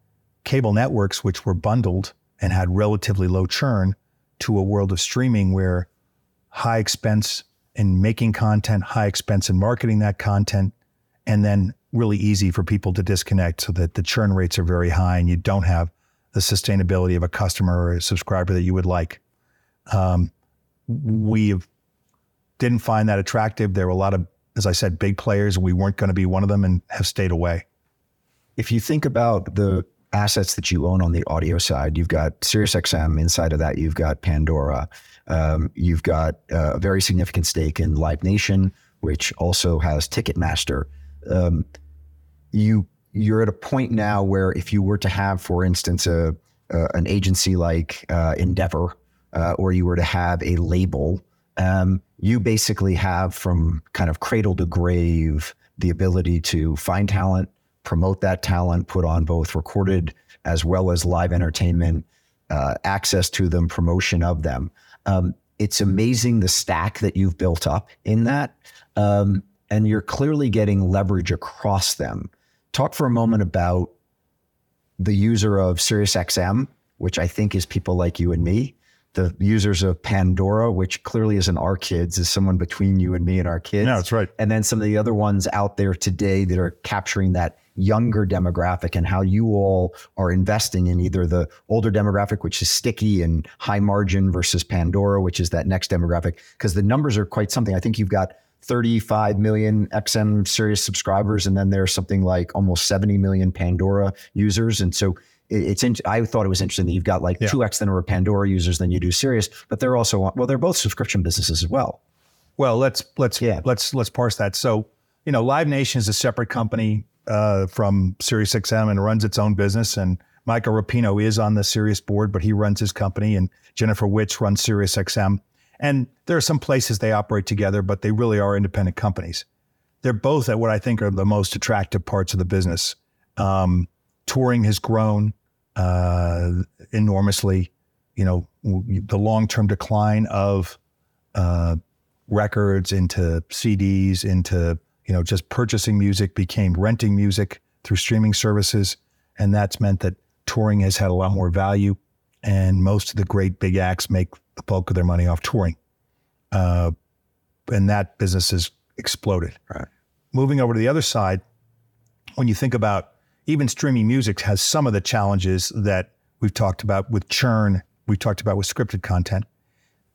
cable networks, which were bundled and had relatively low churn, to a world of streaming where high expense in making content, high expense in marketing that content, and then really easy for people to disconnect so that the churn rates are very high and you don't have the sustainability of a customer or a subscriber that you would like. Um, we didn't find that attractive. There were a lot of, as I said, big players. We weren't going to be one of them and have stayed away. If you think about the assets that you own on the audio side, you've got SiriusXM. Inside of that, you've got Pandora. Um, you've got uh, a very significant stake in Live Nation, which also has Ticketmaster. Um, you you're at a point now where if you were to have, for instance, a, an agency like uh, Endeavor, uh, or you were to have a label um, you basically have from kind of cradle to grave the ability to find talent, promote that talent, put on both recorded as well as live entertainment, uh, access to them, promotion of them. Um, it's amazing the stack that you've built up in that. Um, and you're clearly getting leverage across them. Talk for a moment about the user of SiriusXM, which I think is people like you and me, the users of Pandora, which clearly isn't our kids, is someone between you and me and our kids. Yeah, that's right. And then some of the other ones out there today that are capturing that younger demographic and how you all are investing in either the older demographic, which is sticky and high margin, versus Pandora, which is that next demographic. Because the numbers are quite something. I think you've got 35 million XM Sirius subscribers, and then there's something like almost 70 million Pandora users. And so it's in, I thought it was interesting that you've got like Yeah. two X the number of Pandora users than you do Sirius, but they're also well, they're both subscription businesses as well. Well, let's let's Yeah. let's let's parse that. So, you know, Live Nation is a separate company uh, from SiriusXM and runs its own business. And Michael Rapino is on the Sirius board, but he runs his company, and Jennifer Witz runs SiriusXM. And there are some places they operate together, but they really are independent companies. They're both at what I think are the most attractive parts of the business. Um, touring has grown uh, enormously. You know, the long-term decline of uh, records into CDs into you know just purchasing music became renting music through streaming services, and that's meant that touring has had a lot more value, and most of the great big acts make the bulk of their money off touring, uh, and that business has exploded. Right. Moving over to the other side, when you think about even streaming music has some of the challenges that we've talked about with churn, we've talked about with scripted content.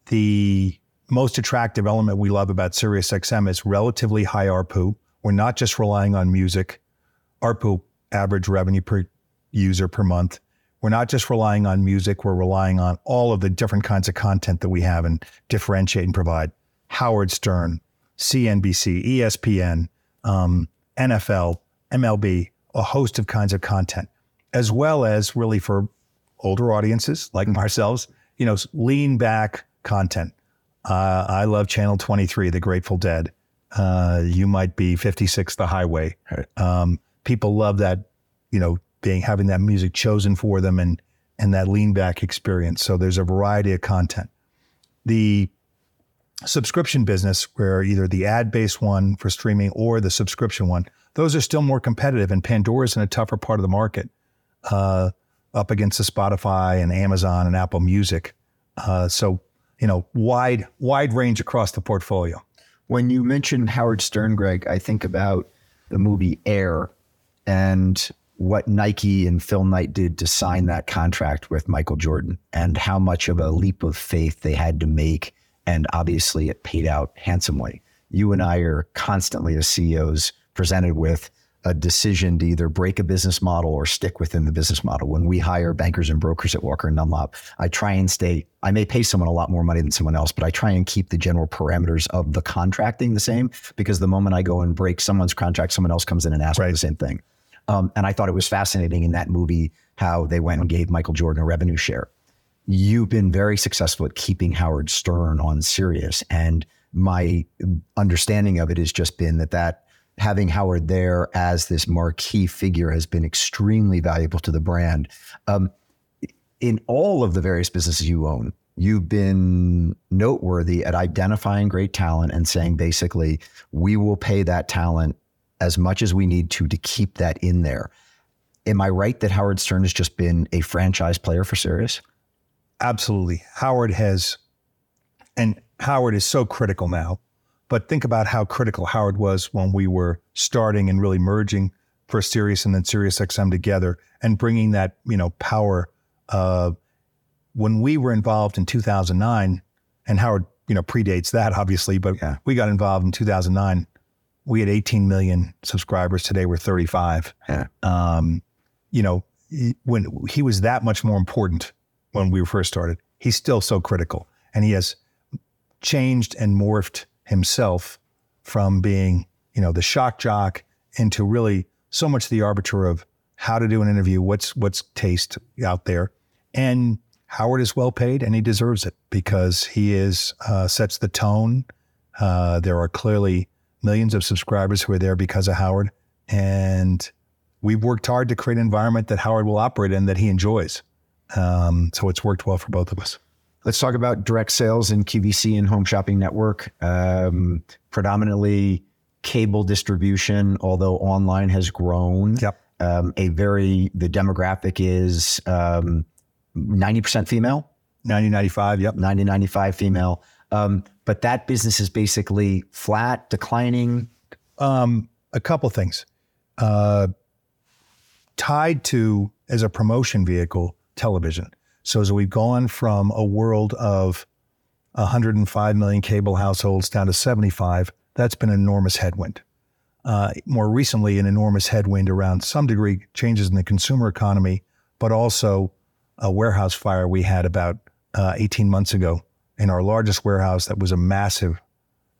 The most attractive element we love about SiriusXM is relatively high ARPU. We're not just relying on music, ARPU, average revenue per user per month. We're not just relying on music, we're relying on all of the different kinds of content that we have and differentiate and provide. Howard Stern, CNBC, ESPN, um, NFL, MLB, a host of kinds of content, as well as really for older audiences like ourselves, you know, lean back content. Uh, I love Channel 23, The Grateful Dead. Uh, you might be 56, The Highway. Right. Um, people love that, you know, being having that music chosen for them and and that lean back experience. So there's a variety of content. The subscription business, where either the ad based one for streaming or the subscription one, those are still more competitive, and Pandora's in a tougher part of the market, uh, up against the Spotify and Amazon and Apple Music. Uh, so you know, wide wide range across the portfolio. When you mentioned Howard Stern, Greg, I think about the movie Air and what Nike and Phil Knight did to sign that contract with Michael Jordan and how much of a leap of faith they had to make. And obviously, it paid out handsomely. You and I are constantly, as CEOs, presented with a decision to either break a business model or stick within the business model. When we hire bankers and brokers at Walker and Dunlop, I try and stay, I may pay someone a lot more money than someone else, but I try and keep the general parameters of the contracting the same because the moment I go and break someone's contract, someone else comes in and asks for Right. the same thing. Um, and I thought it was fascinating in that movie how they went and gave Michael Jordan a revenue share. You've been very successful at keeping Howard Stern on Sirius, and my understanding of it has just been that that having Howard there as this marquee figure has been extremely valuable to the brand. Um, in all of the various businesses you own, you've been noteworthy at identifying great talent and saying basically, we will pay that talent as much as we need to to keep that in there. Am I right that Howard Stern has just been a franchise player for Sirius? Absolutely. Howard has, and Howard is so critical now, but think about how critical Howard was when we were starting and really merging for Sirius and then Sirius XM together and bringing that, you know, power. Uh, when we were involved in 2009, and Howard, you know, predates that obviously, but Yeah. we got involved in 2009. We had 18 million subscribers. Today we're 35 Yeah. um, you know, when he was that much more important when we first started, he's still so critical. And he has changed and morphed himself from being, you know, the shock jock into really so much the arbiter of how to do an interview, what's what's taste out there. And Howard is well paid and he deserves it because he is uh, sets the tone. Uh, there are clearly millions of subscribers who are there because of Howard. And we've worked hard to create an environment that Howard will operate in that he enjoys. Um, so it's worked well for both of us. Let's talk about direct sales in QVC and Home Shopping Network. Um, predominantly cable distribution, although online has grown. Yep. Um, a very the demographic is um, 90% female, 1995, yep. 90, 95 female. Um, but that business is basically flat, declining. Um, a couple things. Uh, tied to, as a promotion vehicle, television. So as we've gone from a world of 105 million cable households down to 75, that's been an enormous headwind. Uh, more recently, an enormous headwind around some degree changes in the consumer economy, but also a warehouse fire we had about uh, 18 months ago in our largest warehouse that was a massive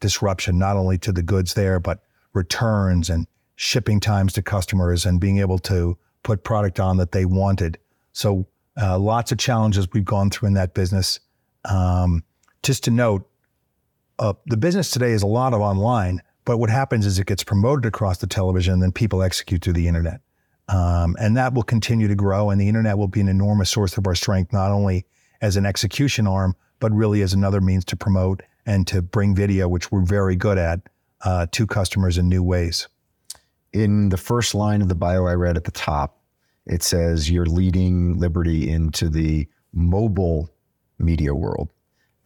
disruption, not only to the goods there, but returns and shipping times to customers and being able to put product on that they wanted. So, uh, lots of challenges we've gone through in that business. Um, just to note, uh, the business today is a lot of online, but what happens is it gets promoted across the television, and then people execute through the internet. Um, and that will continue to grow, and the internet will be an enormous source of our strength, not only as an execution arm, but really as another means to promote and to bring video, which we're very good at, uh, to customers in new ways. In the first line of the bio I read at the top, it says you're leading Liberty into the mobile media world.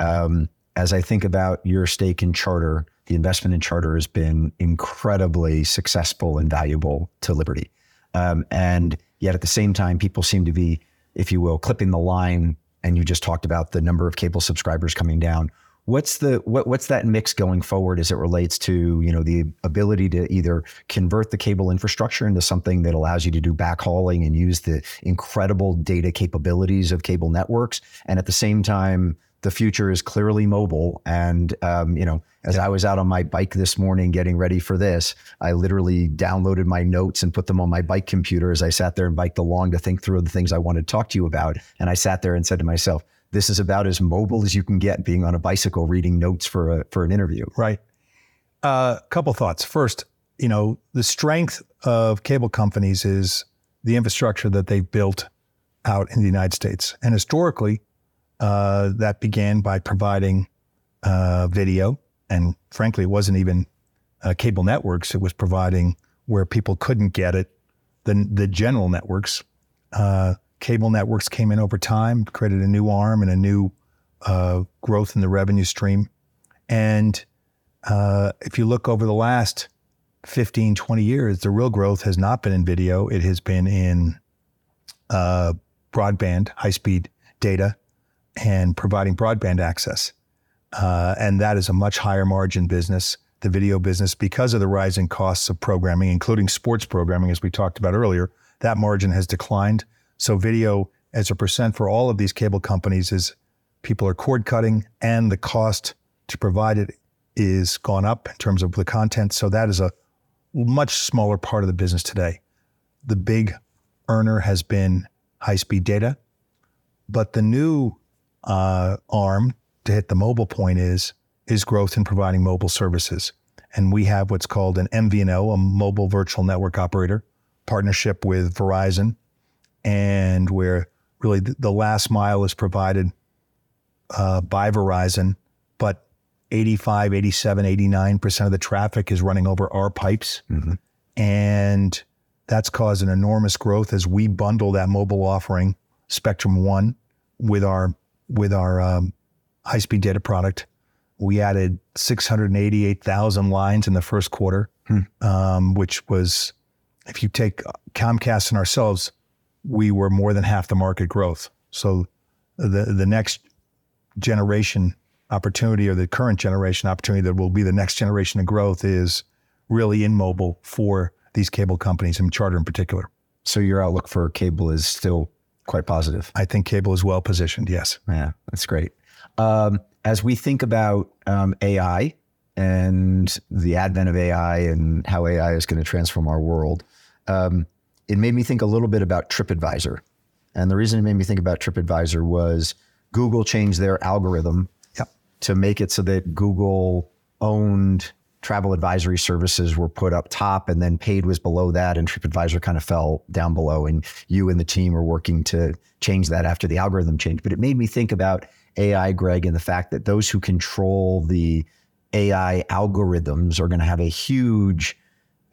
Um, as I think about your stake in Charter, the investment in Charter has been incredibly successful and valuable to Liberty. Um, and yet at the same time, people seem to be, if you will, clipping the line. And you just talked about the number of cable subscribers coming down. What's the what, what's that mix going forward as it relates to you know the ability to either convert the cable infrastructure into something that allows you to do backhauling and use the incredible data capabilities of cable networks, and at the same time the future is clearly mobile. And um, you know, as I was out on my bike this morning getting ready for this, I literally downloaded my notes and put them on my bike computer as I sat there and biked along to think through the things I wanted to talk to you about. And I sat there and said to myself, "This is about as mobile as you can get, being on a bicycle reading notes for a for an interview." Right. A uh, couple thoughts. First, you know, the strength of cable companies is the infrastructure that they've built out in the United States, and historically uh, that began by providing uh, video. And frankly, it wasn't even uh, cable networks. It was providing where people couldn't get it, the, the general networks. Uh, cable networks came in over time, created a new arm and a new uh, growth in the revenue stream. And uh, if you look over the last 15, 20 years, the real growth has not been in video. It has been in broadband, high speed data, and providing broadband access. Uh, and that is a much higher margin business, the video business, because of the rising costs of programming, including sports programming, as we talked about earlier. That margin has declined. So, video as a percent for all of these cable companies is people are cord cutting, and the cost to provide it is gone up in terms of the content. So, that is a much smaller part of the business today. The big earner has been high speed data, but the new uh, arm to hit the mobile point is is growth in providing mobile services. And we have what's called an MVNO, a mobile virtual network operator, partnership with Verizon, and where really the last mile is provided uh, by Verizon, but 85, 87, 89% of the traffic is running over our pipes. Mm-hmm. And that's caused an enormous growth as we bundle that mobile offering, Spectrum One, with our with our um, high speed data product. We added 688,000 lines in the first quarter, hmm. um, which was, if you take Comcast and ourselves, we were more than half the market growth. So the the next generation opportunity or the current generation opportunity that will be the next generation of growth is really in mobile for these cable companies and Charter in particular. So your outlook for cable is still quite positive. I think cable is well positioned. Yes. Yeah, that's great. Um, as we think about um, AI and the advent of AI and how AI is going to transform our world, um, it made me think a little bit about TripAdvisor. And the reason it made me think about TripAdvisor was Google changed their algorithm yep. to make it so that Google owned travel advisory services were put up top and then paid was below that and TripAdvisor kind of fell down below and you and the team are working to change that after the algorithm changed. But it made me think about AI, Greg, and the fact that those who control the AI algorithms are going to have a huge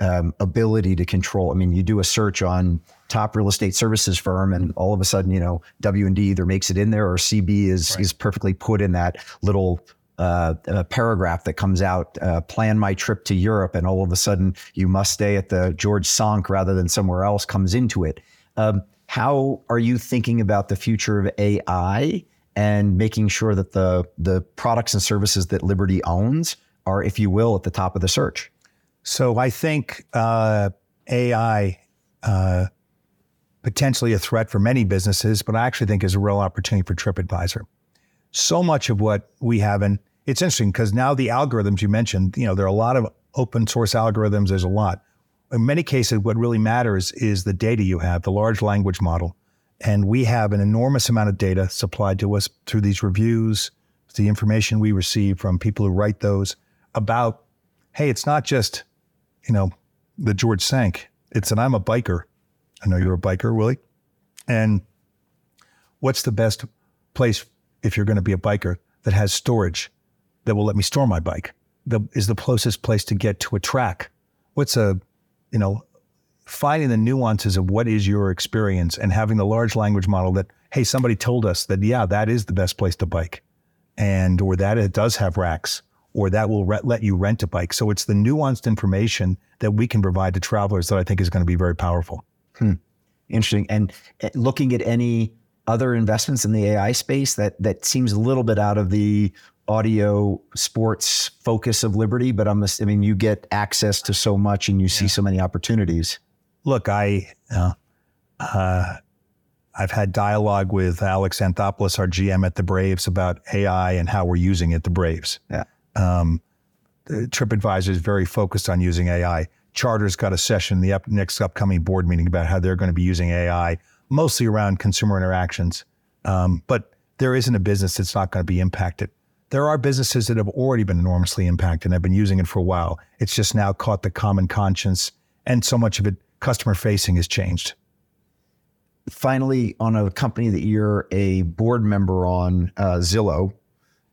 um, ability to control. I mean, you do a search on top real estate services firm, and all of a sudden, you know, W and D either makes it in there or CB is right. is perfectly put in that little uh, a paragraph that comes out, uh, plan my trip to Europe, and all of a sudden you must stay at the George Cinq rather than somewhere else comes into it. Um, how are you thinking about the future of AI and making sure that the the products and services that Liberty owns are, if you will, at the top of the search? So I think uh, AI uh, potentially a threat for many businesses, but I actually think is a real opportunity for TripAdvisor. So much of what we have, and it's interesting because now the algorithms you mentioned, you know, there are a lot of open source algorithms. There's a lot. In many cases, what really matters is the data you have, the large language model. And we have an enormous amount of data supplied to us through these reviews, the information we receive from people who write those about, hey, it's not just, you know, the George Cinq. It's an I'm a biker. I know you're a biker, Willy. And what's the best place if you're going to be a biker that has storage that will let me store my bike? Is the closest place to get to a track? What's a, you know, finding the nuances of what is your experience and having the large language model that, hey, somebody told us that, yeah, that is the best place to bike. And, or that it does have racks or that will re- let you rent a bike. So it's the nuanced information that we can provide to travelers that I think is going to be very powerful. Hmm. Interesting. And uh, looking at any other investments in the AI space that that seems a little bit out of the audio sports focus of Liberty, but I'm I mean you get access to so much and you see so many opportunities. Look, I uh, uh, I've had dialogue with Alex Anthopoulos, our GM at the Braves, about AI and how we're using it. The Braves. Yeah. Um, TripAdvisor is very focused on using AI. Charter's got a session the up, next upcoming board meeting about how they're going to be using AI, mostly around consumer interactions. Um, but there isn't a business that's not going to be impacted. There are businesses that have already been enormously impacted and have been using it for a while. It's just now caught the common conscience, and so much of it customer facing has changed. Finally, on a company that you're a board member on, uh, Zillow,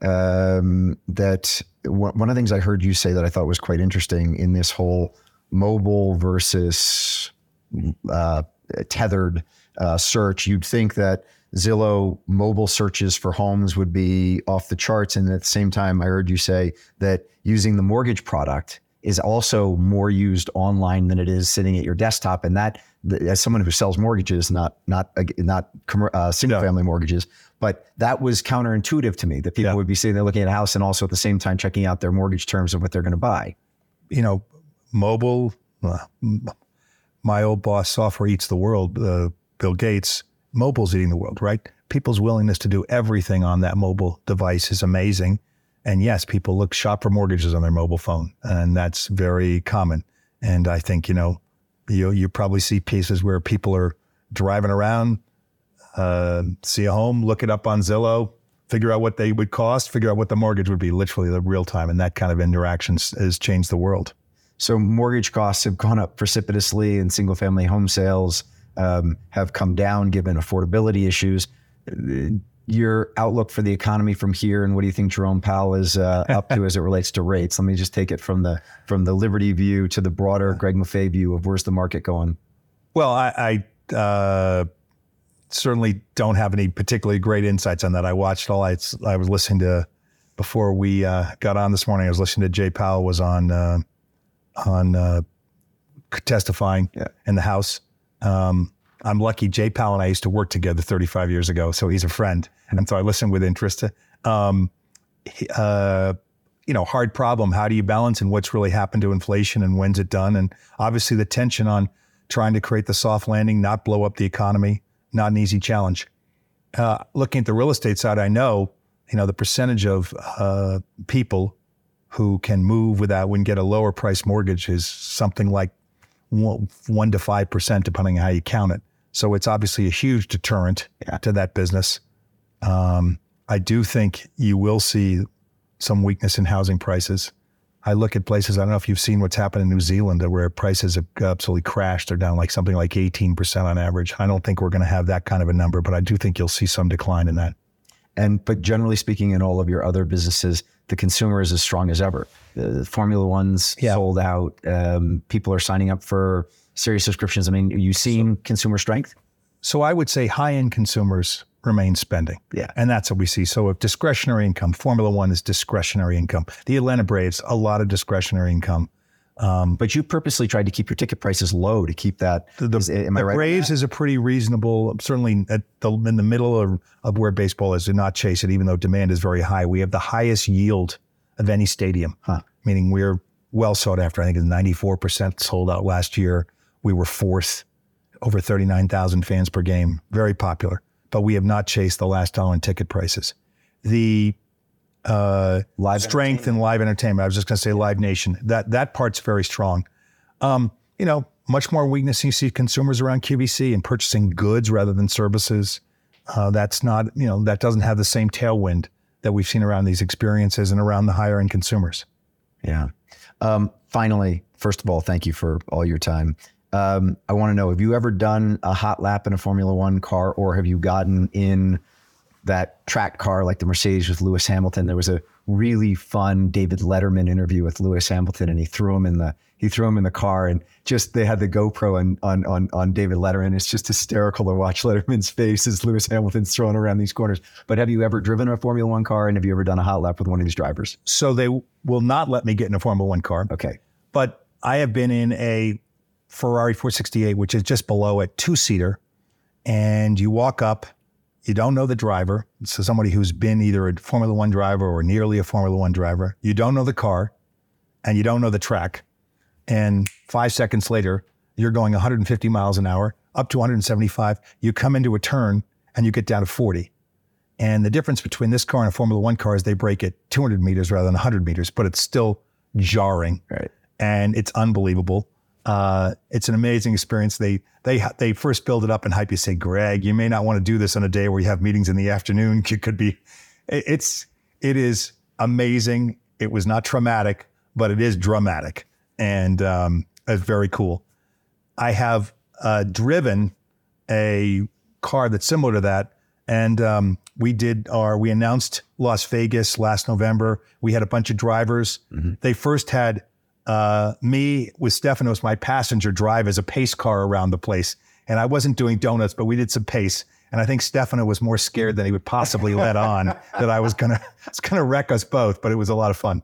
um, that one of the things I heard you say that I thought was quite interesting in this whole mobile versus uh, tethered uh, search, you'd think that Zillow mobile searches for homes would be off the charts. And at the same time, I heard you say that using the mortgage product is also more used online than it is sitting at your desktop. And that, as someone who sells mortgages, not not not uh, single family mortgages, but that was counterintuitive to me that people yeah. would be sitting there looking at a house and also at the same time checking out their mortgage terms of what they're going to buy. You know, mobile. Uh, my old boss, software eats the world. Uh, Bill Gates, mobile's eating the world, right? People's willingness to do everything on that mobile device is amazing. And yes, people look shop for mortgages on their mobile phone, and that's very common. And I think you know, you you probably see pieces where people are driving around, uh, see a home, look it up on Zillow, figure out what they would cost, figure out what the mortgage would be, literally the real time, and that kind of interaction has changed the world. So mortgage costs have gone up precipitously, and single family home sales um, have come down given affordability issues. Your outlook for the economy from here, and what do you think Jerome Powell is uh, up to as it relates to rates? Let me just take it from the from the Liberty view to the broader Greg Maffei view of where's the market going. Well, I, I uh, certainly don't have any particularly great insights on that. I watched all I, I was listening to before we uh, got on this morning. I was listening to Jay Powell was on uh, on uh, testifying yeah. in the House. Um, I'm lucky. Jay Powell and I used to work together 35 years ago, so he's a friend, and so I listen with interest. Um, uh, you know, hard problem. How do you balance and what's really happened to inflation and when's it done? And obviously the tension on trying to create the soft landing, not blow up the economy, not an easy challenge. Uh, looking at the real estate side, I know, you know, the percentage of uh, people who can move without when get a lower price mortgage is something like one, one to five percent, depending on how you count it. So it's obviously a huge deterrent yeah. to that business. Um, I do think you will see some weakness in housing prices. I look at places, I don't know if you've seen what's happened in New Zealand where prices have absolutely crashed. They're down like something like 18% on average. I don't think we're going to have that kind of a number, but I do think you'll see some decline in that. And, but generally speaking, in all of your other businesses, the consumer is as strong as ever. The Formula One's yeah. sold out. Um, people are signing up for Sirius subscriptions. I mean, are you seeing so, consumer strength? So I would say high end consumers remain spending. Yeah. And that's what we see. So if discretionary income, Formula One is discretionary income. The Atlanta Braves, a lot of discretionary income. Um, but you purposely tried to keep your ticket prices low to keep that. The, is, am the I right Braves is a pretty reasonable, certainly at the, in the middle of, of where baseball is, to not chase it, even though demand is very high. We have the highest yield of any stadium, huh. meaning we're well sought after. I think it's 94% sold out last year. We were fourth over 39,000 fans per game, very popular. But we have not chased the last dollar in ticket prices. The uh, live strength and live entertainment. I was just going to say Live Nation. That that part's very strong. Um, you know, much more weakness you see consumers around QVC and purchasing goods rather than services. Uh, that's not, you know, that doesn't have the same tailwind that we've seen around these experiences and around the higher end consumers. Yeah. Um, finally, first of all, thank you for all your time. Um, I want to know: Have you ever done a hot lap in a Formula One car, or have you gotten in that track car like the Mercedes with Lewis Hamilton? There was a really fun David Letterman interview with Lewis Hamilton, and he threw him in the he threw him in the car, and just they had the GoPro on on on, on David Letterman. It's just hysterical to watch Letterman's face as Lewis Hamilton's thrown around these corners. But have you ever driven a Formula One car, and have you ever done a hot lap with one of these drivers? So they will not let me get in a Formula One car. Okay, but I have been in a Ferrari 468, which is just below a two seater, and you walk up, you don't know the driver. So somebody who's been either a Formula One driver or nearly a Formula One driver. You don't know the car, and you don't know the track. And five seconds later, you're going 150 miles an hour up to 175. You come into a turn and you get down to 40. And the difference between this car and a Formula One car is they brake at 200 meters rather than 100 meters, but it's still jarring. Right. And it's unbelievable. Uh, it's an amazing experience. They they they first build it up and hype you. Say, Greg, you may not want to do this on a day where you have meetings in the afternoon. It could be, it's it is amazing. It was not traumatic, but it is dramatic, and um, it's very cool. I have uh, driven a car that's similar to that, and um, we did our we announced Las Vegas last November. We had a bunch of drivers. Mm-hmm. They first had uh, me with Stefanos, my passenger, drive as a pace car around the place. And I wasn't doing donuts, but we did some pace. And I think Stefano was more scared than he would possibly let on that I was gonna was gonna wreck us both. But it was a lot of fun.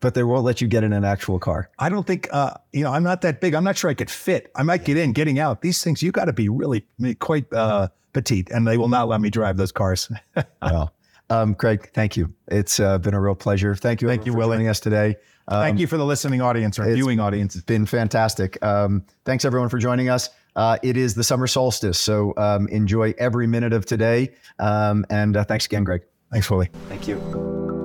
But they won't let you get in an actual car. I don't think uh, you know. I'm not that big. I'm not sure I could fit. I might get in, getting out. These things you got to be really quite uh, petite, and they will not let me drive those cars. well, um, Greg, thank you. It's uh, been a real pleasure. Thank you. Thank you, for Willy. joining us today. Um, Thank you for the listening audience or viewing audience. It's been fantastic. Um, thanks everyone for joining us. Uh, it is the summer solstice, so um, enjoy every minute of today. Um, and uh, thanks again, Greg. Thanks, Willy. Thank you.